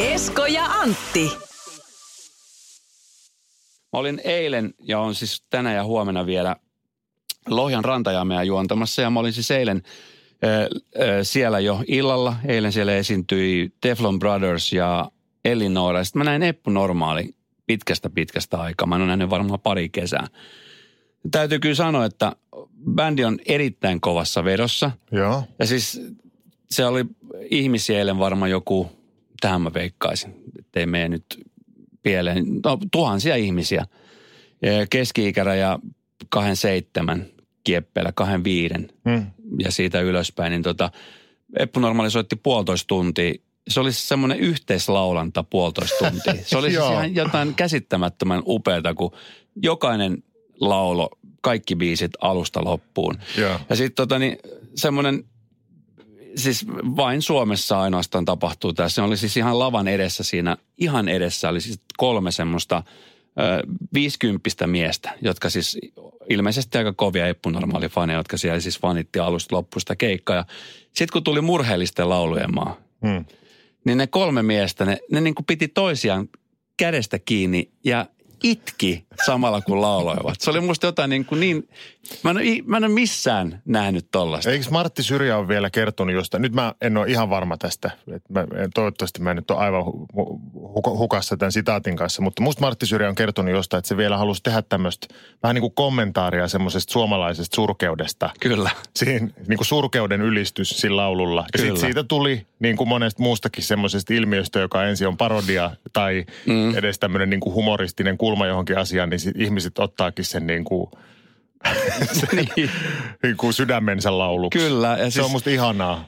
Esko ja Antti. Mä olin eilen ja on siis tänä ja huomenna vielä Lohjan rantajaamea juontamassa ja mä olin siis eilen äh, äh, siellä jo illalla. Eilen siellä esiintyi Teflon Brothers ja Elinora. Sitten mä näin Eppu Normaali pitkästä pitkästä aikaa. Mä en ole nähnyt varmaan pari kesää. Täytyy kyllä sanoa, että bändi on erittäin kovassa vedossa. Joo. Ja siis se oli ihmisiä eilen varmaan joku, tähän mä veikkaisin, ettei mene nyt pieleen, no tuhansia ihmisiä. Ja Keski-ikäraja kahden seitsemän kieppeillä, kahden viiden Mm. ja siitä ylöspäin, niin tota, Eppu Normaali soitti puolitoista tuntia. Se oli semmoinen yhteislaulanta puolitoista tuntia. Se oli siis ihan jotain käsittämättömän upeata, kun jokainen laulo, kaikki biisit alusta loppuun. Joo. Ja sitten tota niin, semmoinen, siis vain Suomessa ainoastaan tapahtuu tässä. Se oli siis ihan lavan edessä siinä, ihan edessä oli siis kolme semmoista viisikymppistä miestä, jotka siis ilmeisesti aika kovia eppunormaali faneja, jotka siellä siis fanitti alusta loppuista keikkaa. Sitten kun tuli murheellisten laulujen maa, Mm. niin ne kolme miestä, ne, ne niin kuin piti toisiaan kädestä kiinni ja itki samalla kun lauloivat. Se oli musta jotain niin kuin niin, mä en, mä en ole missään nähnyt tollasta. Eikö Martti Syrjä ole vielä kertonut jostain? Nyt mä en ole ihan varma tästä. Mä, toivottavasti mä en nyt ole aivan hu- hu- hukassa tämän sitaatin kanssa. Mutta musta Martti Syrjä on kertonut jostain, että se vielä halusi tehdä tämmöistä vähän niin kuin kommentaaria semmoisesta suomalaisesta surkeudesta. Kyllä. Siinä niin kuin surkeuden ylistys sillä laululla. Ja Kyllä. sitten siitä tuli niin kuin monesta muustakin semmoisesta ilmiöstä, joka ensin on parodia tai mm. edes tämmöinen niin kuin humoristinen kulma johonkin asiaan, niin sit ihmiset ottaakin sen niin kuin, niin. niin kuin sydämensä lauluksi. Kyllä. Ja Se siis, on musta ihanaa.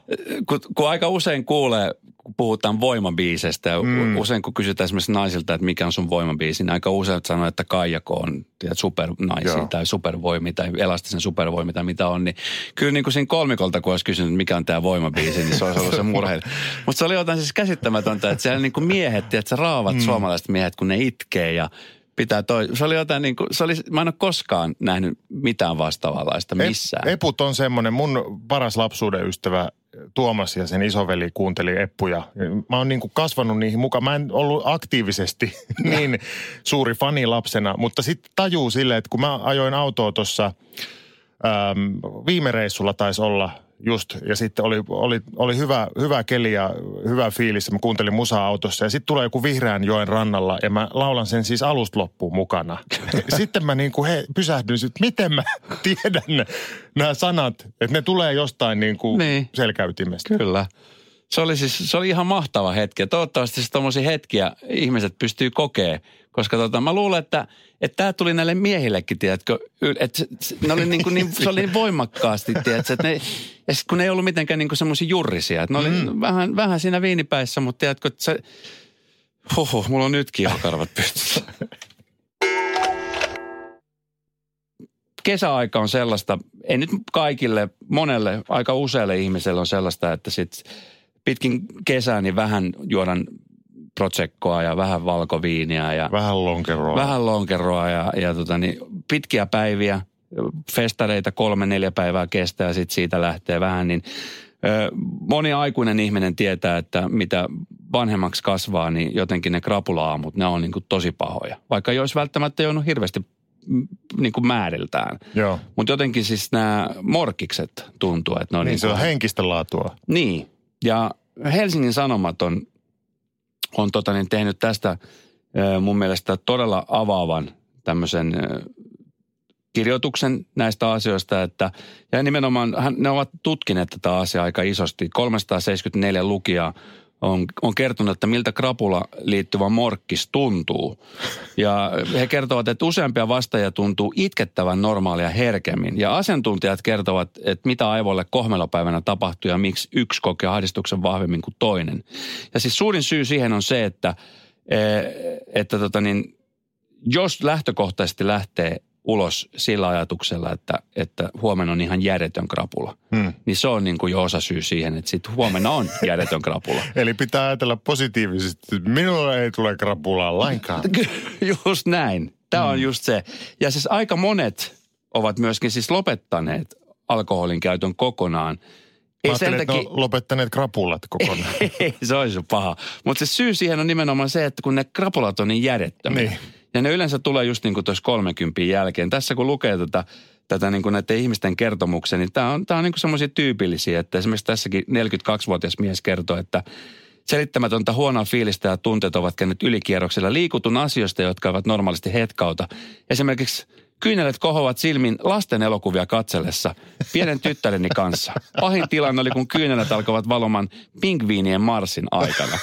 kun, kun aika usein kuulee, kun puhutaan voimabiisestä ja Mm. usein kun kysytään esimerkiksi naisilta, että mikä on sun voimabiisi, niin aika usein sanoo, että Kaijako on tiedät, supernaisia Joo. tai supervoimi tai elastisen supervoimi tai mitä on. Niin kyllä niin kuin siinä kolmikolta, kun olisi kysynyt, mikä on tämä voimabiisi, niin se olisi ollut se murhe. Mutta se oli jotain siis käsittämätöntä, että siellä niin kuin miehet, että raavat mm. suomalaiset miehet, kun ne itkee ja pitää toi. Se oli jotain niin kuin, se oli, mä en ole koskaan nähnyt mitään vastaavanlaista missään. Ep- Eput on semmoinen, mun paras lapsuuden ystävä Tuomas ja sen isoveli kuunteli Eppuja. Mä oon niin kuin kasvanut niihin mukaan. Mä en ollut aktiivisesti niin suuri fani lapsena, mutta sitten tajuu silleen, että kun mä ajoin autoa tuossa viime reissulla taisi olla just, ja sitten oli, oli, oli hyvä, hyvä keli ja hyvä fiilis, mä kuuntelin musaa autossa, ja sitten tulee joku vihreän joen rannalla, ja mä laulan sen siis alusta loppuun mukana. sitten mä niin kuin he, pysähdyin, että miten mä tiedän nämä sanat, että ne tulee jostain niin kuin Niin. selkäytimestä. Kyllä. Se oli siis, se oli ihan mahtava hetki. Ja toivottavasti siis tommosia hetkiä ihmiset pystyy kokee, koska tota, mä luulen, että että tämä tuli näille miehillekin, tiedätkö, että se, se, ne oli niin kuin niin, se oli niin voimakkaasti, tiedätkö, että ne, ja sit kun ne ei ollut mitenkään niin kuin semmoisia jurrisia, että ne oli mm. vähän, vähän siinä viinipäissä, mutta tiedätkö, että se, huhhuh, mulla on nytkin jalkarvat pystyssä. kesäaika on sellaista, ei nyt kaikille, monelle, aika usealle ihmiselle on sellaista, että sit pitkin kesää niin vähän juodaan prosekkoa ja vähän valkoviiniä ja Vähän lonkeroa. vähän lonkeroa ja, ja tota niin, pitkiä päiviä, festareita kolme, neljä päivää kestää ja sitten siitä lähtee vähän, niin ö, moni aikuinen ihminen tietää, että mitä vanhemmaksi kasvaa, niin jotenkin ne krapula-aamut, ne on niin kuin tosi pahoja. Vaikka ei olisi välttämättä joudut hirveästi mm, niin kuin määriltään. Joo. Mutta jotenkin siis nämä morkikset tuntuu, että ne on Niin se kuin- on henkistä laatua. niin, ja Helsingin Sanomat on, on tota niin, tehnyt tästä mun mielestä todella avaavan tämmöisen kirjoituksen näistä asioista, että ja nimenomaan ne ovat tutkineet tätä asiaa aika isosti. 374 lukijaa on, on kertonut, että miltä krapula liittyvä morkkis tuntuu. Ja he kertovat, että useampia vastaajia tuntuu itkettävän normaalia herkemmin. Ja asiantuntijat kertovat, että mitä aivoille kohmelopäivänä tapahtuu ja miksi yksi kokee ahdistuksen vahvemmin kuin toinen. Ja siis suurin syy siihen on se, että, eh, että tota niin, jos lähtökohtaisesti lähtee ulos sillä ajatuksella, että, että huomenna on ihan järjetön krapula. Hmm. Niin se on niin kuin jo osa syy siihen, että sitten huomenna on järjetön krapula. Eli pitää ajatella positiivisesti, minulla ei tule krapulaa lainkaan. just näin. Tämä hmm. on just se. Ja siis aika monet ovat myöskin siis lopettaneet alkoholin käytön kokonaan. Ei sen takia... lopettaneet krapulat kokonaan. ei, se olisi paha. Mutta se syy siihen on nimenomaan se, että kun ne krapulat on niin järjettömiä. Niin ja ne yleensä tulee just niin kuin tuossa 30 jälkeen. Tässä kun lukee tätä, tätä niin kuin näiden ihmisten kertomuksia, niin tämä on, tämä on niin kuin semmoisia tyypillisiä, että esimerkiksi tässäkin 42-vuotias mies kertoo, että selittämätöntä huonoa fiilistä ja tunteet ovat käyneet ylikierroksella. Liikutun asioista, jotka ovat normaalisti hetkauta. Esimerkiksi Kyynelet kohovat silmin lasten elokuvia katsellessa pienen tyttäreni kanssa. Pahin tilanne oli, kun kyynelet alkavat valomaan pingviinien Marsin aikana.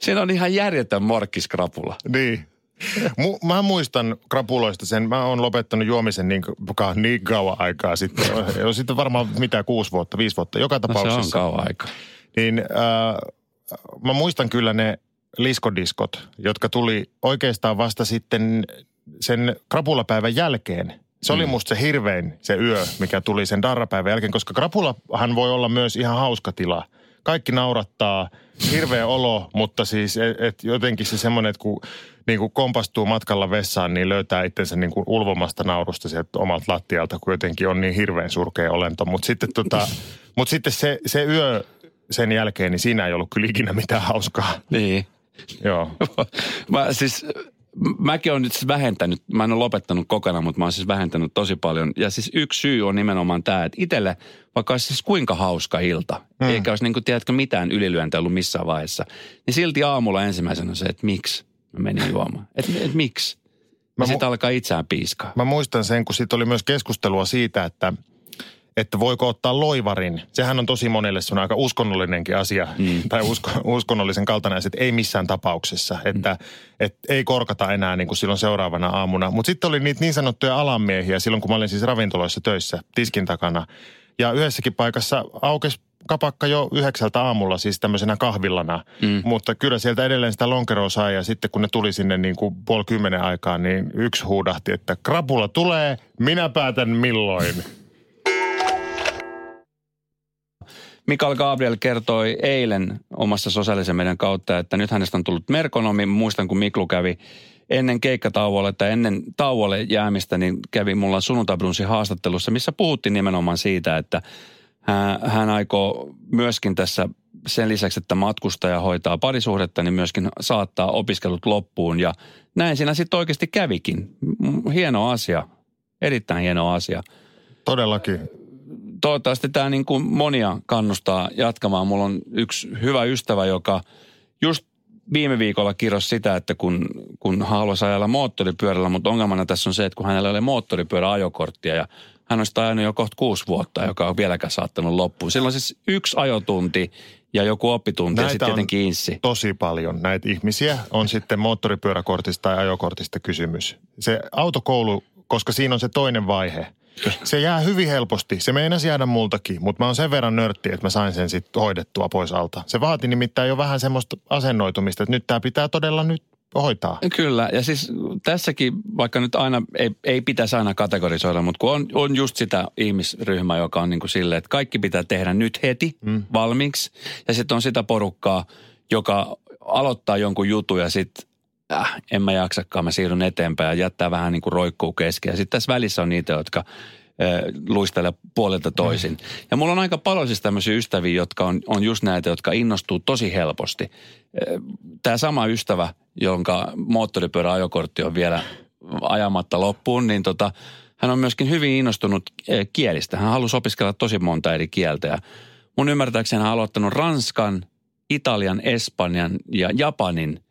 Siinä on ihan järjetön morkkiskrapula. Niin. Mä muistan krapuloista sen, mä oon lopettanut juomisen niin, niin kauan aikaa sitten. On sitten varmaan mitä kuusi vuotta, viisi vuotta, joka tapauksessa. Se on kauan aikaa. Niin äh, mä muistan kyllä ne liskodiskot, jotka tuli oikeastaan vasta sitten sen krapulapäivän jälkeen. Se oli mm. musta se hirvein se yö, mikä tuli sen darrapäivän jälkeen, koska krapulahan voi olla myös ihan hauska tila. Kaikki naurattaa, hirveä olo, mutta siis et, et jotenkin se semmoinen, että kun niin kuin kompastuu matkalla vessaan, niin löytää itsensä niin kuin ulvomasta naurusta sieltä omalta lattialta, kun jotenkin on niin hirveän surkea olento. Mutta sitten, tota, mut sitten se, se yö sen jälkeen, niin siinä ei ollut kyllä ikinä mitään hauskaa. Niin. Joo. Mä siis mäkin olen nyt siis vähentänyt, mä en ole lopettanut kokonaan, mutta mä oon siis vähentänyt tosi paljon. Ja siis yksi syy on nimenomaan tämä, että itselle, vaikka olisi siis kuinka hauska ilta, hmm. eikä olisi niin kuin, tiedätkö, mitään ylilyöntä ollut missään vaiheessa, niin silti aamulla ensimmäisenä se, että miksi mä menin juomaan. Että et, miksi? Mä sitten mu- alkaa itseään piiskaa. Mä muistan sen, kun siitä oli myös keskustelua siitä, että – että voiko ottaa loivarin. Sehän on tosi monelle sun aika uskonnollinenkin asia, mm. tai usko, uskonnollisen kaltainen että ei missään tapauksessa, että mm. et ei korkata enää niin kuin silloin seuraavana aamuna. Mutta sitten oli niitä niin sanottuja alamiehiä silloin, kun mä olin siis ravintoloissa töissä tiskin takana. Ja yhdessäkin paikassa aukesi kapakka jo yhdeksältä aamulla siis tämmöisenä kahvillana. Mm. Mutta kyllä sieltä edelleen sitä lonkeroa sai ja sitten kun ne tuli sinne niin kuin puoli kymmenen aikaan, niin yksi huudahti, että krapula tulee, minä päätän milloin. Mikael Gabriel kertoi eilen omassa sosiaalisen median kautta, että nyt hänestä on tullut merkonomi. Muistan, kun Miklu kävi ennen keikkatauolle tai ennen tauolle jäämistä, niin kävi mulla sunnuntabrunsin haastattelussa, missä puhuttiin nimenomaan siitä, että hän aikoo myöskin tässä sen lisäksi, että matkustaja hoitaa parisuhdetta, niin myöskin saattaa opiskelut loppuun. Ja näin siinä sitten oikeasti kävikin. Hieno asia. Erittäin hieno asia. Todellakin toivottavasti tämä niin kuin monia kannustaa jatkamaan. Mulla on yksi hyvä ystävä, joka just viime viikolla kirjoisi sitä, että kun, kun haluaisi ajella moottoripyörällä, mutta ongelmana tässä on se, että kun hänellä ei ole moottoripyöräajokorttia ja hän on sitä ajanut jo kohta kuusi vuotta, joka on vieläkään saattanut loppuun. Silloin siis yksi ajotunti ja joku oppitunti Näitä ja sitten tietenkin inssi. tosi paljon. Näitä ihmisiä on sitten moottoripyöräkortista tai ajokortista kysymys. Se autokoulu, koska siinä on se toinen vaihe – se jää hyvin helposti. Se meinasi jäädä multakin, mutta mä oon sen verran nörtti, että mä sain sen sitten hoidettua pois alta. Se vaati nimittäin jo vähän semmoista asennoitumista, että nyt tämä pitää todella nyt hoitaa. Kyllä, ja siis tässäkin, vaikka nyt aina ei, ei pitäisi aina kategorisoida, mutta kun on, on just sitä ihmisryhmää, joka on niin kuin silleen, että kaikki pitää tehdä nyt heti mm. valmiiksi. Ja sitten on sitä porukkaa, joka aloittaa jonkun jutun ja sitten äh, en mä jaksakaan, mä siirryn eteenpäin ja jättää vähän niin kuin roikkuu kesken. Ja sitten tässä välissä on niitä, jotka äh, luistelee puolelta toisin. Ja mulla on aika paljon siis tämmöisiä ystäviä, jotka on, on just näitä, jotka innostuu tosi helposti. Äh, Tämä sama ystävä, jonka moottoripyöräajokortti on vielä ajamatta loppuun, niin tota, hän on myöskin hyvin innostunut äh, kielistä. Hän halusi opiskella tosi monta eri kieltä ja mun ymmärtääkseni hän on aloittanut ranskan, italian, espanjan ja japanin –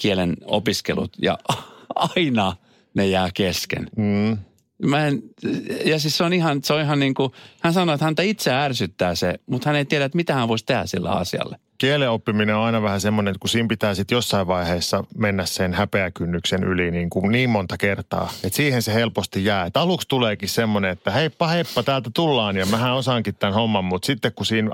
kielen opiskelut ja aina ne jää kesken. Mm. Mä en, ja siis se on ihan, se on ihan niin kuin, hän sanoi, että häntä itse ärsyttää se, mutta hän ei tiedä, että mitä hän voisi tehdä sillä asialle. Kielen oppiminen on aina vähän semmoinen, että kun siinä pitää sitten jossain vaiheessa mennä sen häpeäkynnyksen yli niin, kuin niin monta kertaa. Että siihen se helposti jää. Et aluksi tuleekin semmoinen, että heippa heippa täältä tullaan ja mähän osaankin tämän homman. Mutta sitten kun siinä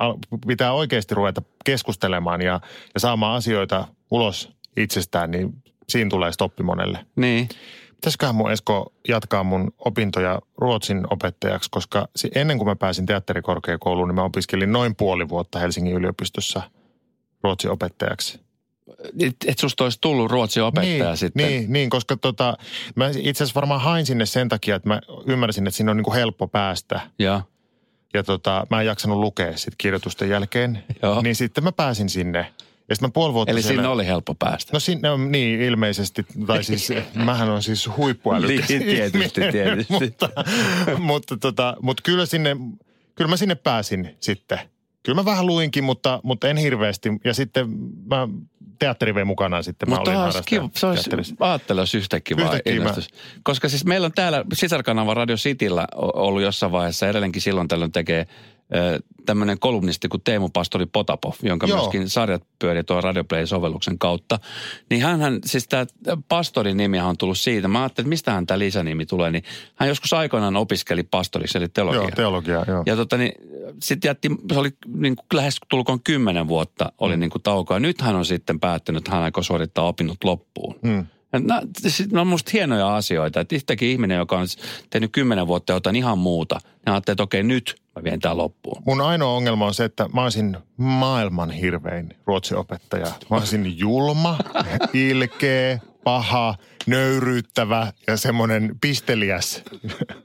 pitää oikeasti ruveta keskustelemaan ja, ja saamaan asioita ulos itsestään, niin siinä tulee stoppi monelle. Niin. Pitäisiköhän mun Esko jatkaa mun opintoja ruotsin opettajaksi, koska ennen kuin mä pääsin teatterikorkeakouluun, niin mä opiskelin noin puoli vuotta Helsingin yliopistossa ruotsin opettajaksi. Et, et susta olisi tullut ruotsin opettaja niin, sitten. Niin, niin, koska tota, mä itse asiassa varmaan hain sinne sen takia, että mä ymmärsin, että siinä on niin kuin helppo päästä. Joo. Ja tota, mä en jaksanut lukea sit kirjoitusten jälkeen. Joo. Niin sitten mä pääsin sinne. Ja sitten mä puoli vuotta Eli siellä... siinä oli helppo päästä. No sinne on niin ilmeisesti, tai siis mähän on siis huippuälykäs Niin, tietysti, tietysti. mutta, mutta, tota, mutta kyllä sinne, kyllä mä sinne pääsin sitten. Kyllä mä vähän luinkin, mutta, mutta en hirveästi. Ja sitten mä, teatteri vei mukanaan sitten. Mutta mä olin kiva, se olisi, ajattele, jos yhtäkkiä vaan Yhtäkkiä mä-. Koska siis meillä on täällä sisarkanava Radio Cityllä ollut jossain vaiheessa, edelleenkin silloin tällöin tekee tämmöinen kolumnisti kuin Teemu Pastori Potapov, jonka Joo. myöskin sarjat pyörii tuon Radioplay-sovelluksen kautta. Niin hän, siis tämä pastorin nimi on tullut siitä. Mä ajattelin, että mistähän tämä lisänimi tulee. Niin hän joskus aikoinaan opiskeli pastoriksi, eli teologiaa. Joo, teologia, joo. Ja tota niin, sitten jätti, se oli niin kuin lähes tulkoon kymmenen vuotta oli niin kuin taukoa. Nyt hän on sitten päättänyt, että hän aikoo suorittaa opinnot loppuun. Mm. Siis nämä on musta hienoja asioita, että ihminen, joka on tehnyt kymmenen vuotta jotain ihan muuta, niin ajattelee, että okei nyt mä vien tämän loppuun. Mun ainoa ongelma on se, että mä olisin maailman hirvein ruotsin opettaja. Mä olisin julma, ilkeä, paha, nöyryyttävä ja semmoinen pisteliäs.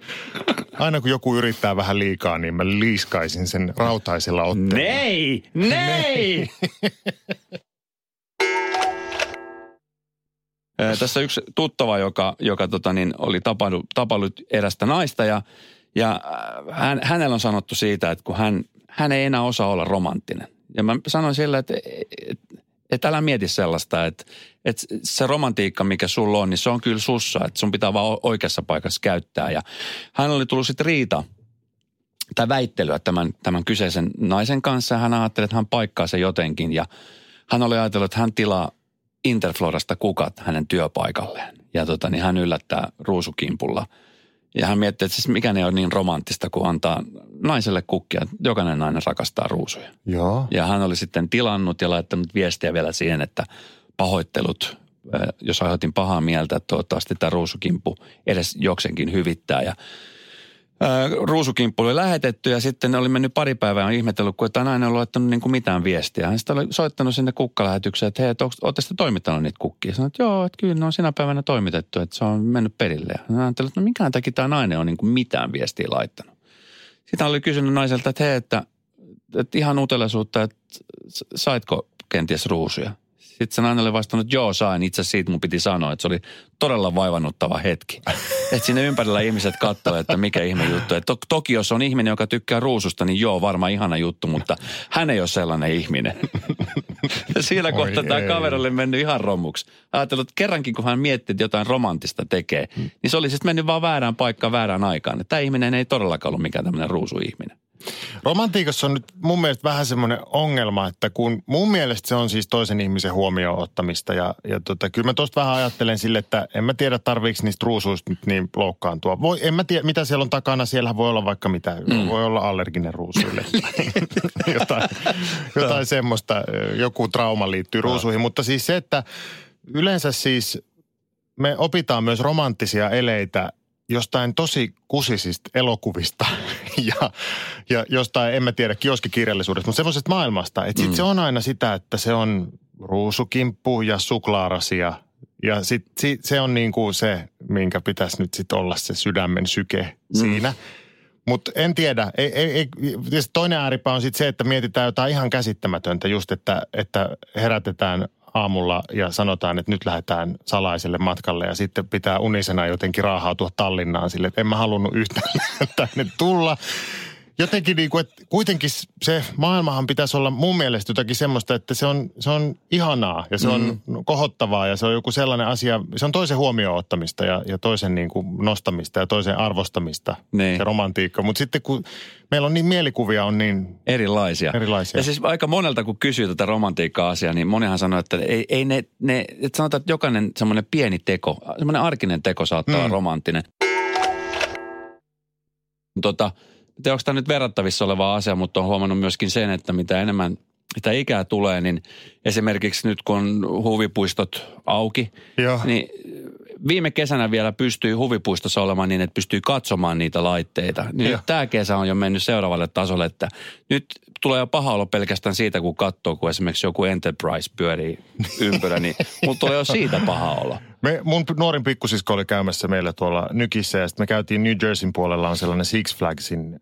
Aina kun joku yrittää vähän liikaa, niin mä liiskaisin sen rautaisella otteella. Nei! Nei! Tässä yksi tuttava, joka, joka tota niin, oli tapannut, tapannut erästä naista ja, ja äh, hän, hänellä on sanottu siitä, että kun hän, hän ei enää osaa olla romanttinen. Ja mä sanoin sille, että et, et älä mieti sellaista, että, että se romantiikka, mikä sulla on, niin se on kyllä sussa, että sun pitää vaan oikeassa paikassa käyttää. Ja hän oli tullut sitten riita tai väittelyä tämän, tämän kyseisen naisen kanssa. Hän ajatteli, että hän paikkaa se jotenkin ja hän oli ajatellut, että hän tilaa Interflorasta kukat hänen työpaikalleen. Ja tota, niin hän yllättää ruusukimpulla. Ja hän miettii, että siis mikä ne on niin romanttista, kun antaa naiselle kukkia. Jokainen nainen rakastaa ruusuja. Joo. Ja hän oli sitten tilannut ja laittanut viestiä vielä siihen, että pahoittelut, äh, jos aiheutin pahaa mieltä, että toivottavasti tämä ruusukimpu edes joksenkin hyvittää. Ja ruusukimppu oli lähetetty ja sitten oli mennyt pari päivää ja ihmetellyt, kun tämä nainen ole laittanut niin kuin mitään viestiä. Hän sitten oli soittanut sinne kukkalähetykseen, että hei, olette sitten toimittanut niitä kukkia? Sanoin, että joo, että kyllä ne on sinä päivänä toimitettu, että se on mennyt perille. Hän ajatteli, että no minkään takia tämä nainen on niin kuin mitään viestiä laittanut. Sitten hän oli kysynyt naiselta, että hei, että, että ihan uteliaisuutta, että saitko kenties ruusuja? Sitten se nainen oli vastannut, että joo sain. Itse siitä mun piti sanoa, että se oli todella vaivannuttava hetki. että sinne ympärillä ihmiset katsoivat, että mikä ihme juttu. Että to- toki jos on ihminen, joka tykkää ruususta, niin joo, varmaan ihana juttu, mutta hän ei ole sellainen ihminen. siinä kohtaa tämä ei. kaveri oli mennyt ihan romuksi. Ajatellut, että kerrankin kun hän mietti, että jotain romanttista tekee, niin se oli siis mennyt vaan väärään paikkaan väärään aikaan. Että tämä ihminen ei todellakaan ollut mikään tämmöinen ruusuihminen. Romantiikassa on nyt mun mielestä vähän semmoinen ongelma, että kun mun mielestä se on siis toisen ihmisen huomioon ottamista ja, ja tota, kyllä mä tuosta vähän ajattelen sille, että en mä tiedä tarviiko niistä ruusuista nyt niin loukkaantua. Voi, en mä tiedä mitä siellä on takana, siellä voi olla vaikka mitä, mm. voi olla allerginen ruusuille tai jotain, jotain semmoista, joku trauma liittyy ruusuihin, mutta siis se, että yleensä siis me opitaan myös romanttisia eleitä jostain tosi kusisista elokuvista. Ja, ja jostain, en mä tiedä, kioskikirjallisuudesta, mutta semmoisesta maailmasta. Että sit se on aina sitä, että se on ruusukimppu ja suklaarasia. Ja sit, sit, se on niin kuin se, minkä pitäisi nyt sitten olla se sydämen syke siinä. Mutta en tiedä. Ei, ei, ei, sit toinen ääripää on sitten se, että mietitään jotain ihan käsittämätöntä just, että, että herätetään aamulla ja sanotaan, että nyt lähdetään salaiselle matkalle ja sitten pitää unisena jotenkin raahautua Tallinnaan sille, että en mä halunnut yhtään tänne tulla. Jotenkin niin kuin, että kuitenkin se maailmahan pitäisi olla mun mielestä jotakin semmoista, että se on, se on ihanaa ja se mm. on kohottavaa ja se on joku sellainen asia, se on toisen huomioon ottamista ja, ja toisen niin kuin nostamista ja toisen arvostamista, niin. se romantiikka. Mutta sitten kun meillä on niin mielikuvia on niin erilaisia. erilaisia. Ja siis aika monelta kun kysyy tätä romantiikka-asiaa, niin monihan sanoo, että ei, ei ne, ne että sanotaan, että jokainen semmoinen pieni teko, semmoinen arkinen teko saattaa mm. olla romanttinen. Tota, onko tämä nyt verrattavissa oleva asia, mutta on huomannut myöskin sen, että mitä enemmän mitä ikää tulee, niin esimerkiksi nyt kun on huvipuistot auki, Joo. niin viime kesänä vielä pystyi huvipuistossa olemaan niin, että pystyy katsomaan niitä laitteita. Niin nyt tämä kesä on jo mennyt seuraavalle tasolle, että nyt tulee jo paha olo pelkästään siitä, kun katsoo, kun esimerkiksi joku Enterprise pyörii ympyrä, niin mutta tulee jo siitä paha olo. Me, mun nuorin pikkusisko oli käymässä meillä tuolla Nykissä ja sitten me käytiin New Jerseyn puolella on sellainen Six Flagsin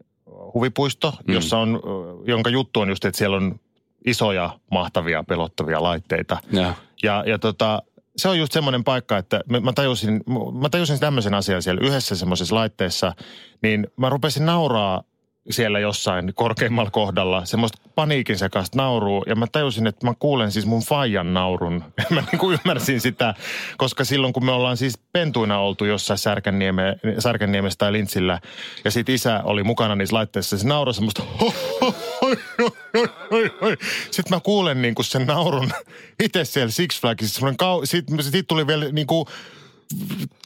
huvipuisto, mm. jossa on, jonka juttu on just, että siellä on isoja, mahtavia, pelottavia laitteita. Ja, ja, ja tota, se on just semmoinen paikka, että mä tajusin, mä tajusin tämmöisen asian siellä yhdessä semmoisessa laitteessa, niin mä rupesin nauraa siellä jossain korkeimmalla kohdalla semmoista paniikin sekasta nauruu. Ja mä tajusin, että mä kuulen siis mun faijan naurun. mä niin kuin ymmärsin sitä, koska silloin kun me ollaan siis pentuina oltu jossain Särkännieme, Särkänniemessä tai Lintsillä ja sit isä oli mukana niissä laitteissa, se nauroi semmoista Sitten mä kuulen niin kuin sen naurun itse siellä Six Flagsissa. Sitten sit tuli vielä niin kuin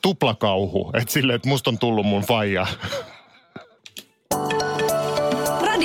tuplakauhu, että silleen, että musta on tullut mun faija.